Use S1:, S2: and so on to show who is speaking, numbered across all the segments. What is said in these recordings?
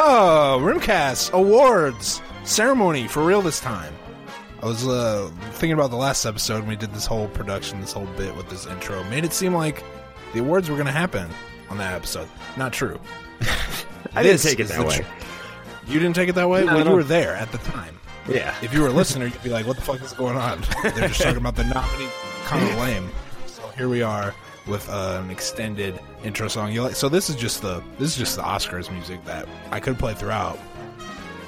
S1: Oh, Rimcast Awards ceremony for real this time. I was uh, thinking about the last episode when we did this whole production, this whole bit with this intro. Made it seem like the awards were going to happen on that episode. Not true.
S2: I didn't take it that way.
S1: tr- You didn't take it that way?
S2: No,
S1: well, you were there at the time.
S2: Yeah.
S1: If you were a listener, you'd be like, what the fuck is going on? They're just talking about the nominee. Kind of lame. So here we are with uh, an extended intro song. You like? So this is just the this is just the Oscars music that I could play throughout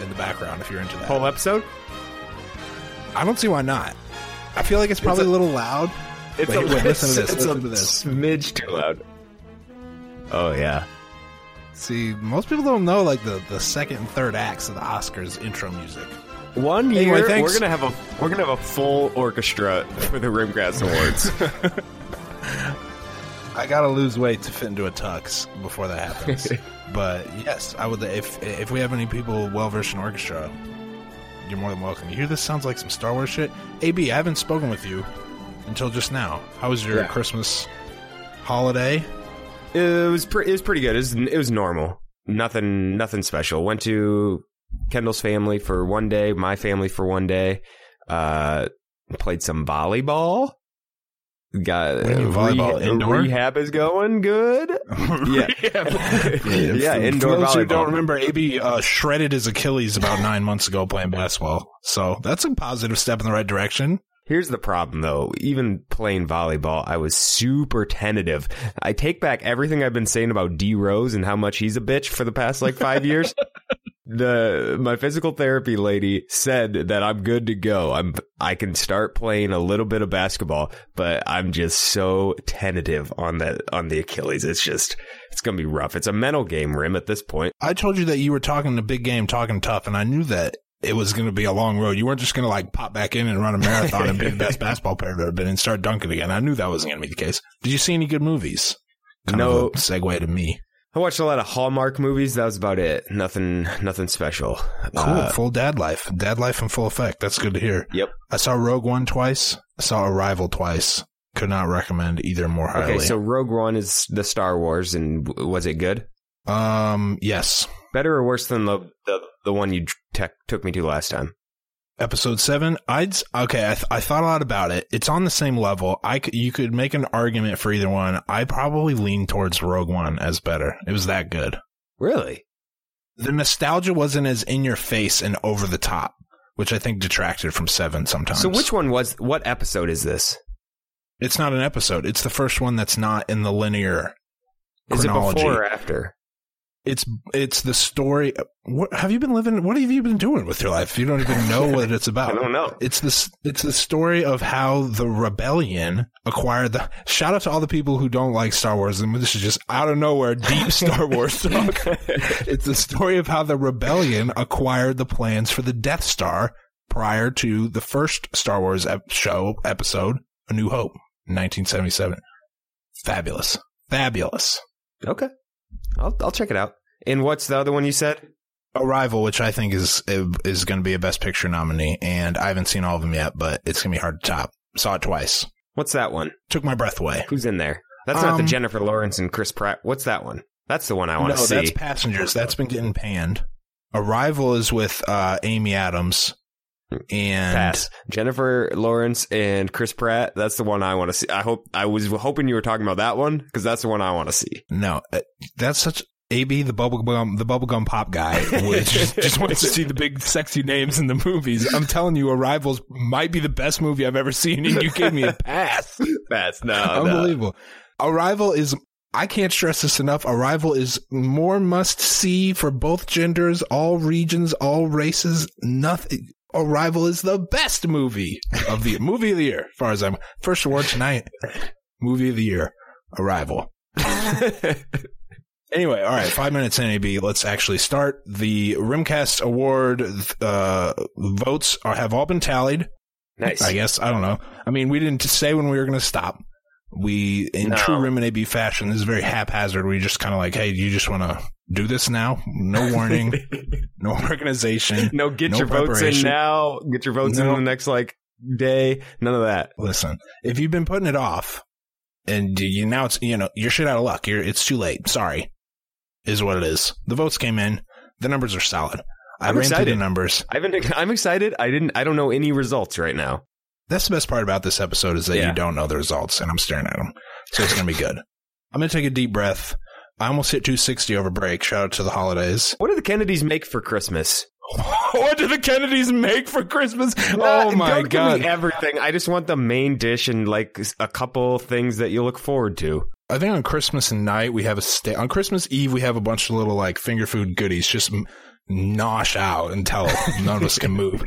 S1: in the background if you're into that.
S2: Whole episode?
S1: I don't see why not. I feel like it's probably
S2: a-
S1: a, little loud.
S2: It's
S1: Wait, wait, listen to this,
S2: It's
S1: listen
S2: a
S1: to this.
S2: smidge too loud. Oh yeah.
S1: See, most people don't know like the, the second and third acts of the Oscars intro music.
S2: One
S1: Anyway,
S2: year
S1: thanks.
S2: we're gonna have a we're gonna have a full orchestra for the Rimcast Awards.
S1: I gotta lose weight to fit into a tux before that happens. but yes, I would. If if we have any people well versed in orchestra, you're more than welcome. You hear this sounds like some Star Wars shit. AB, I haven't spoken with you until just now. How was your
S2: Yeah.
S1: Christmas holiday?
S2: it was pre- it was pretty good. It was, it was normal. Nothing nothing special. Went to Kendall's family for one day, my family for one day. Uh, played some volleyball. Got
S1: What do you mean volleyball?
S2: reha-
S1: Indoor?
S2: rehab is going good. Yeah. yeah,
S1: For
S2: indoor
S1: those who don't remember, AB uh, shredded his Achilles about nine months ago playing basketball. So that's a positive step in the right direction.
S2: Here's the problem though. Even playing volleyball, I was super tentative. I take back everything I've been saying about D Rose and how much he's a bitch for the past like five years. The my physical therapy lady said that I'm good to go. I'm I can start playing a little bit of basketball, but I'm just so tentative on that on the Achilles. It's just it's gonna be rough. It's a mental game, Rim, at this point.
S1: I told you that you were talking the big game, talking tough, and I knew that it was going to be a long road. You weren't just going to like pop back in and run a marathon and be the best basketball player you've ever been and start dunking again. I knew that wasn't going to be the case. Did you see any good movies? Kind
S2: No.
S1: of a segue to me.
S2: I watched a lot of Hallmark movies. That was about it. Nothing nothing special.
S1: Cool.
S2: Uh,
S1: full dad life. Dad life in full effect. That's good to hear.
S2: Yep.
S1: I saw Rogue One twice. I saw Arrival twice. Could not recommend either more highly.
S2: Okay, so Rogue One is the Star Wars, and was it good?
S1: um, yes.
S2: Better or worse than the the, the one you tech took me to last time?
S1: Episode seven i'd okay I, th- I thought a lot about it it's on the same level i could, you could make an argument for either one i probably lean towards rogue one as better it was that good
S2: Really?
S1: the nostalgia wasn't as in your face and over the top which i think detracted from seven sometimes
S2: So which one was? What episode is this?
S1: it's not an episode it's the first one that's not in the linear
S2: Is it before or after?
S1: It's it's the story what have you been living what have you been doing with your life you don't even know what it's about
S2: I don't know.
S1: It's this. It's the story of how the rebellion acquired the. Shout out to all the people who don't like Star Wars. And this is just out of nowhere, deep Star Wars talk. it's the story of how the rebellion acquired the plans for the Death Star prior to the first Star Wars ep- show episode, A New Hope, 1977. Fabulous, fabulous.
S2: Okay, I'll I'll check it out. And what's the other one you said?
S1: Arrival, which I think is is going to be a Best Picture nominee, and I haven't seen all of them yet, but it's going to be hard to top. Saw it twice.
S2: What's that one?
S1: Took my breath away.
S2: Who's in there? That's not the
S1: Um,
S2: Jennifer Lawrence and Chris Pratt. What's that one? That's the one I want
S1: no,
S2: to see.
S1: that's Passengers. That's been getting panned. Arrival is with uh, Amy Adams and
S2: Pass. Jennifer Lawrence and Chris Pratt. That's the one I want to see. I hope I was hoping you were talking about that one because that's the one I want to see.
S1: no, uh, that's such AB the bubblegum the bubblegum pop guy which just, just wants to see the big sexy names in the movies. I'm telling you, Arrivals might be the best movie I've ever seen, and you gave me a pass.
S2: That's no,
S1: Unbelievable. Arrival is. I can't stress this enough. Arrival is more must see for both genders, all regions, all races. Nothing. Arrival is the best movie of the movie of the year, as far as I'm. First award tonight. Movie of the year. Arrival. Anyway, all right, five minutes in AB. Let's actually start. The Rimcast Award uh, votes are, have all been tallied.
S2: nice.
S1: I guess I don't know. I mean, we didn't say when we were going to stop. We, in
S2: No.
S1: true Rim and AB fashion, this is very haphazard. We just kind of like, hey, you just want to do this now? No warning, no organization.
S2: no, get
S1: No
S2: your votes in now. Get your votes
S1: No.
S2: in the next like day. None of that.
S1: Listen, if you've been putting it off, and you now it's you know you're shit out of luck. You're it's too late. Sorry, is what it is. The votes came in. The numbers are solid. I
S2: I'm
S1: ran through
S2: excited.
S1: the numbers.
S2: I've been, I'm excited. I didn't. I don't know any results right now.
S1: That's the best part about this episode is that
S2: Yeah.
S1: you don't know the results, and I'm staring at them. So it's going to be good. I'm going to take a deep breath. I almost hit 260 over break. Shout out to the holidays.
S2: What do the Kennedys make for Christmas?
S1: what do the Kennedys make for Christmas?
S2: Uh,
S1: oh my
S2: don't give me
S1: god!
S2: everything. I just want the main dish and like a couple things that you look forward to.
S1: I think on Christmas night we have a steak. On Christmas Eve we have a bunch of little like finger food goodies just nosh out until none of us can move.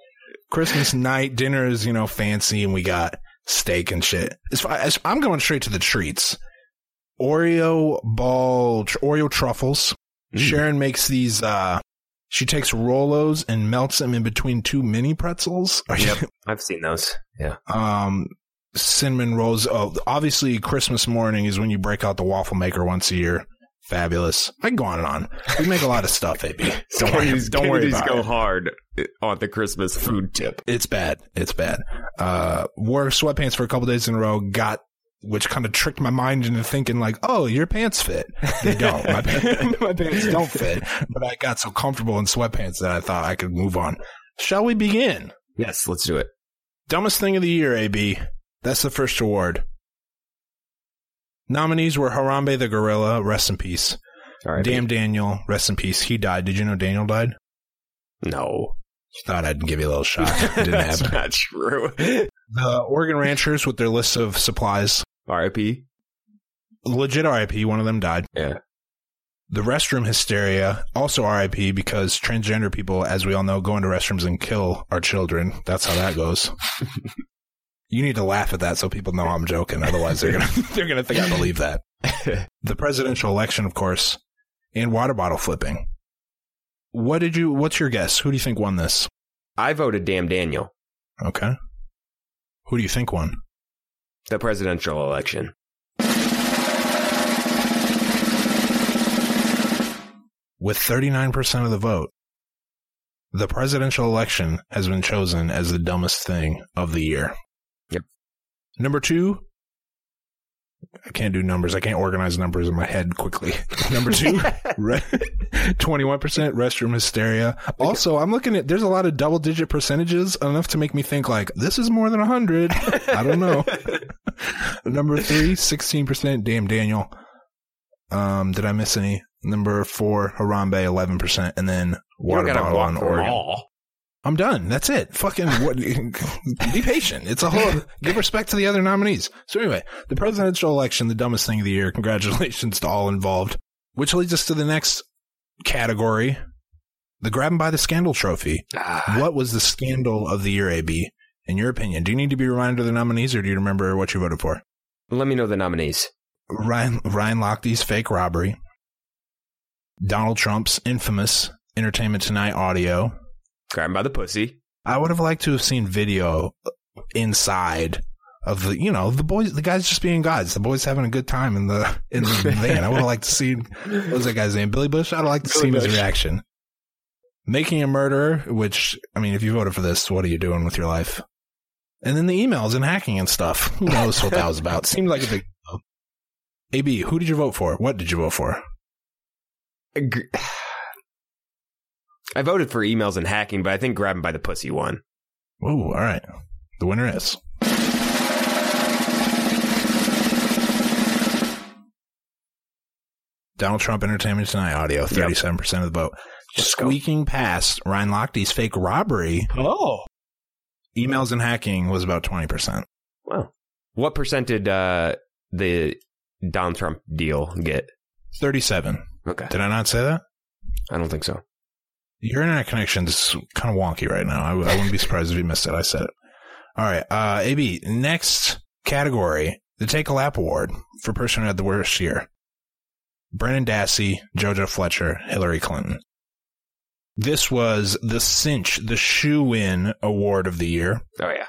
S1: Christmas night dinner is you know fancy and we got steak and shit. As far as I'm going straight to the treats. Oreo ball, Oreo truffles.
S2: Mm.
S1: Sharon makes these. uh She takes Rolos and melts them in between two mini pretzels.
S2: Yep. I've seen those. Yeah.
S1: um cinnamon rolls. Oh, obviously Christmas morning is when you break out the waffle maker once a year. Fabulous. I can go on and on. We make a lot of stuff, AB. Don't worry,
S2: Kennedys,
S1: don't worry
S2: Kennedys
S1: about
S2: go
S1: it.
S2: hard on the Christmas food tip.
S1: It's bad. It's bad. Uh, wore sweatpants for a couple days in a row. Got which kind of tricked my mind into thinking like, oh, your pants fit. They don't. my, pants, my pants don't fit. But I got so comfortable in sweatpants that I thought I could move on. Shall we begin?
S2: Yes, let's do it.
S1: Dumbest thing of the year, AB. That's the first award. Nominees were Harambe the Gorilla, rest in peace.
S2: Right.
S1: Damn Daniel, rest in peace. He died. Did you know Daniel died?
S2: No,
S1: Thought I'd give you a little shot. Didn't
S2: that's
S1: happen.
S2: not true.
S1: The Oregon Ranchers with their list of supplies.
S2: R.I.P.
S1: Legit RIP, one of them died.
S2: Yeah.
S1: The restroom hysteria, also RIP because transgender people, as we all know, go into restrooms and kill our children. That's how that goes. you need to laugh at that so people know I'm joking. Otherwise, they're gonna they're gonna think I believe that. the presidential election, of course, and water bottle flipping. What did you? What's your guess? Who do you think won this?
S2: I voted Damn Daniel.
S1: Okay. Who do you think won?
S2: The presidential election.
S1: With 39% of the vote, the presidential election has been chosen as the dumbest thing of the year.
S2: Yep.
S1: Number two, I can't do numbers. I can't organize numbers in my head quickly. Number two, re- 21% restroom hysteria. Also, I'm looking at, there's a lot of double digit percentages, enough to make me think like, this is more than 100. I don't know. Number three, 16%, damn Daniel. Um, did I miss any? Number four, Harambe, 11%, and then water bottle on Oregon.
S2: all.
S1: I'm done. That's it. Fucking what, be patient. It's a whole give respect to the other nominees. So anyway, the presidential election, the dumbest thing of the year. Congratulations to all involved. Which leads us to the next category, the grab by the scandal trophy.
S2: Ah,
S1: What was the scandal of the year, AB? In your opinion, do you need to be reminded of the nominees, or do you remember what you voted for?
S2: let me know the nominees.
S1: Ryan Ryan Lochte's fake robbery, Donald Trump's infamous Entertainment Tonight audio,
S2: Grab him by the pussy.
S1: I would have liked to have seen video inside of the, you know, the boys, the guys just being guys, the boys having a good time in the in the van. I would have liked to see what was that guy's name, Billy Bush. I'd like to see his reaction. Making a murderer, which I mean, if you voted for this, what are you doing with your life? And then the emails and hacking and stuff. Who knows what that was about? Seemed like a big. AB, who did you vote for? What did you vote for?
S2: Gr- I voted for emails and hacking, but I think grab him by the pussy won.
S1: Ooh, all right. The winner is. Donald Trump Entertainment Tonight audio, 37% of the vote.
S2: Let's go.
S1: Squeaking past Ryan Lochte's fake robbery,
S2: Oh.
S1: emails and hacking was about 20%.
S2: Wow. What percent did uh, the Donald Trump deal get?
S1: 37.
S2: Okay.
S1: Did I not say that?
S2: I don't think so.
S1: Your internet connection's kind of wonky right now. I, I wouldn't be surprised if you missed it. I said it. All right. Uh, AB, next category, the Take a Lap Award for person who had the worst year. Brendan Dassey, Jojo Fletcher, Hillary Clinton. This was the cinch, the shoe in award of the year.
S2: Oh, yeah.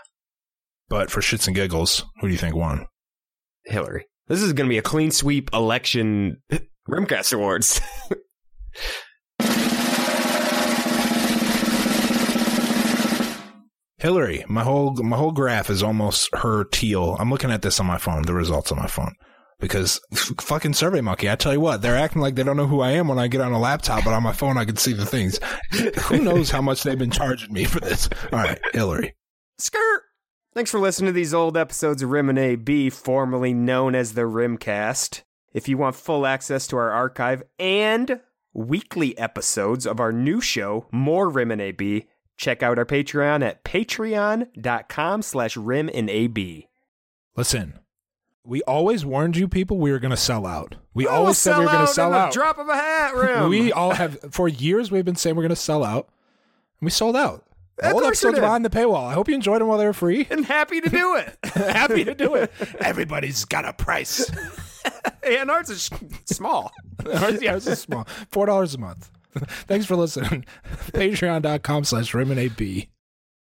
S1: But for shits and giggles, who do you think won?
S2: Hillary. This is going to be a clean sweep election Rimcast Awards.
S1: Hillary. My whole my whole graph is almost her teal. I'm looking at this on my phone, the results on my phone. because fucking Survey Monkey. I tell you what, they're acting like they don't know who I am when I get on a laptop, but on my phone I can see the things. who knows how much they've been charging me for this? All right, Hillary.
S2: Skirt. Thanks for listening to these old episodes of Rim and AB, formerly known as the Rimcast. If you want full access to our archive and weekly episodes of our new show, More Rim and AB, check out our Patreon at patreon.com slash rim and AB.
S1: Listen, we always warned you people we were going to sell out. We
S2: We'll
S1: always said we were going to sell out.
S2: drop of a hat, Rim.
S1: We all have for years. We've been saying we're going to sell out, and we sold out.
S2: Of
S1: All episodes behind the paywall. I hope you enjoyed them while they were free.
S2: and happy to do it.
S1: Happy to do it. Everybody's got a price.
S2: and ours is small.
S1: Ours- yeah, it's small. Four dollars a month. Thanks for listening. Patreon.com slash Rim and AB.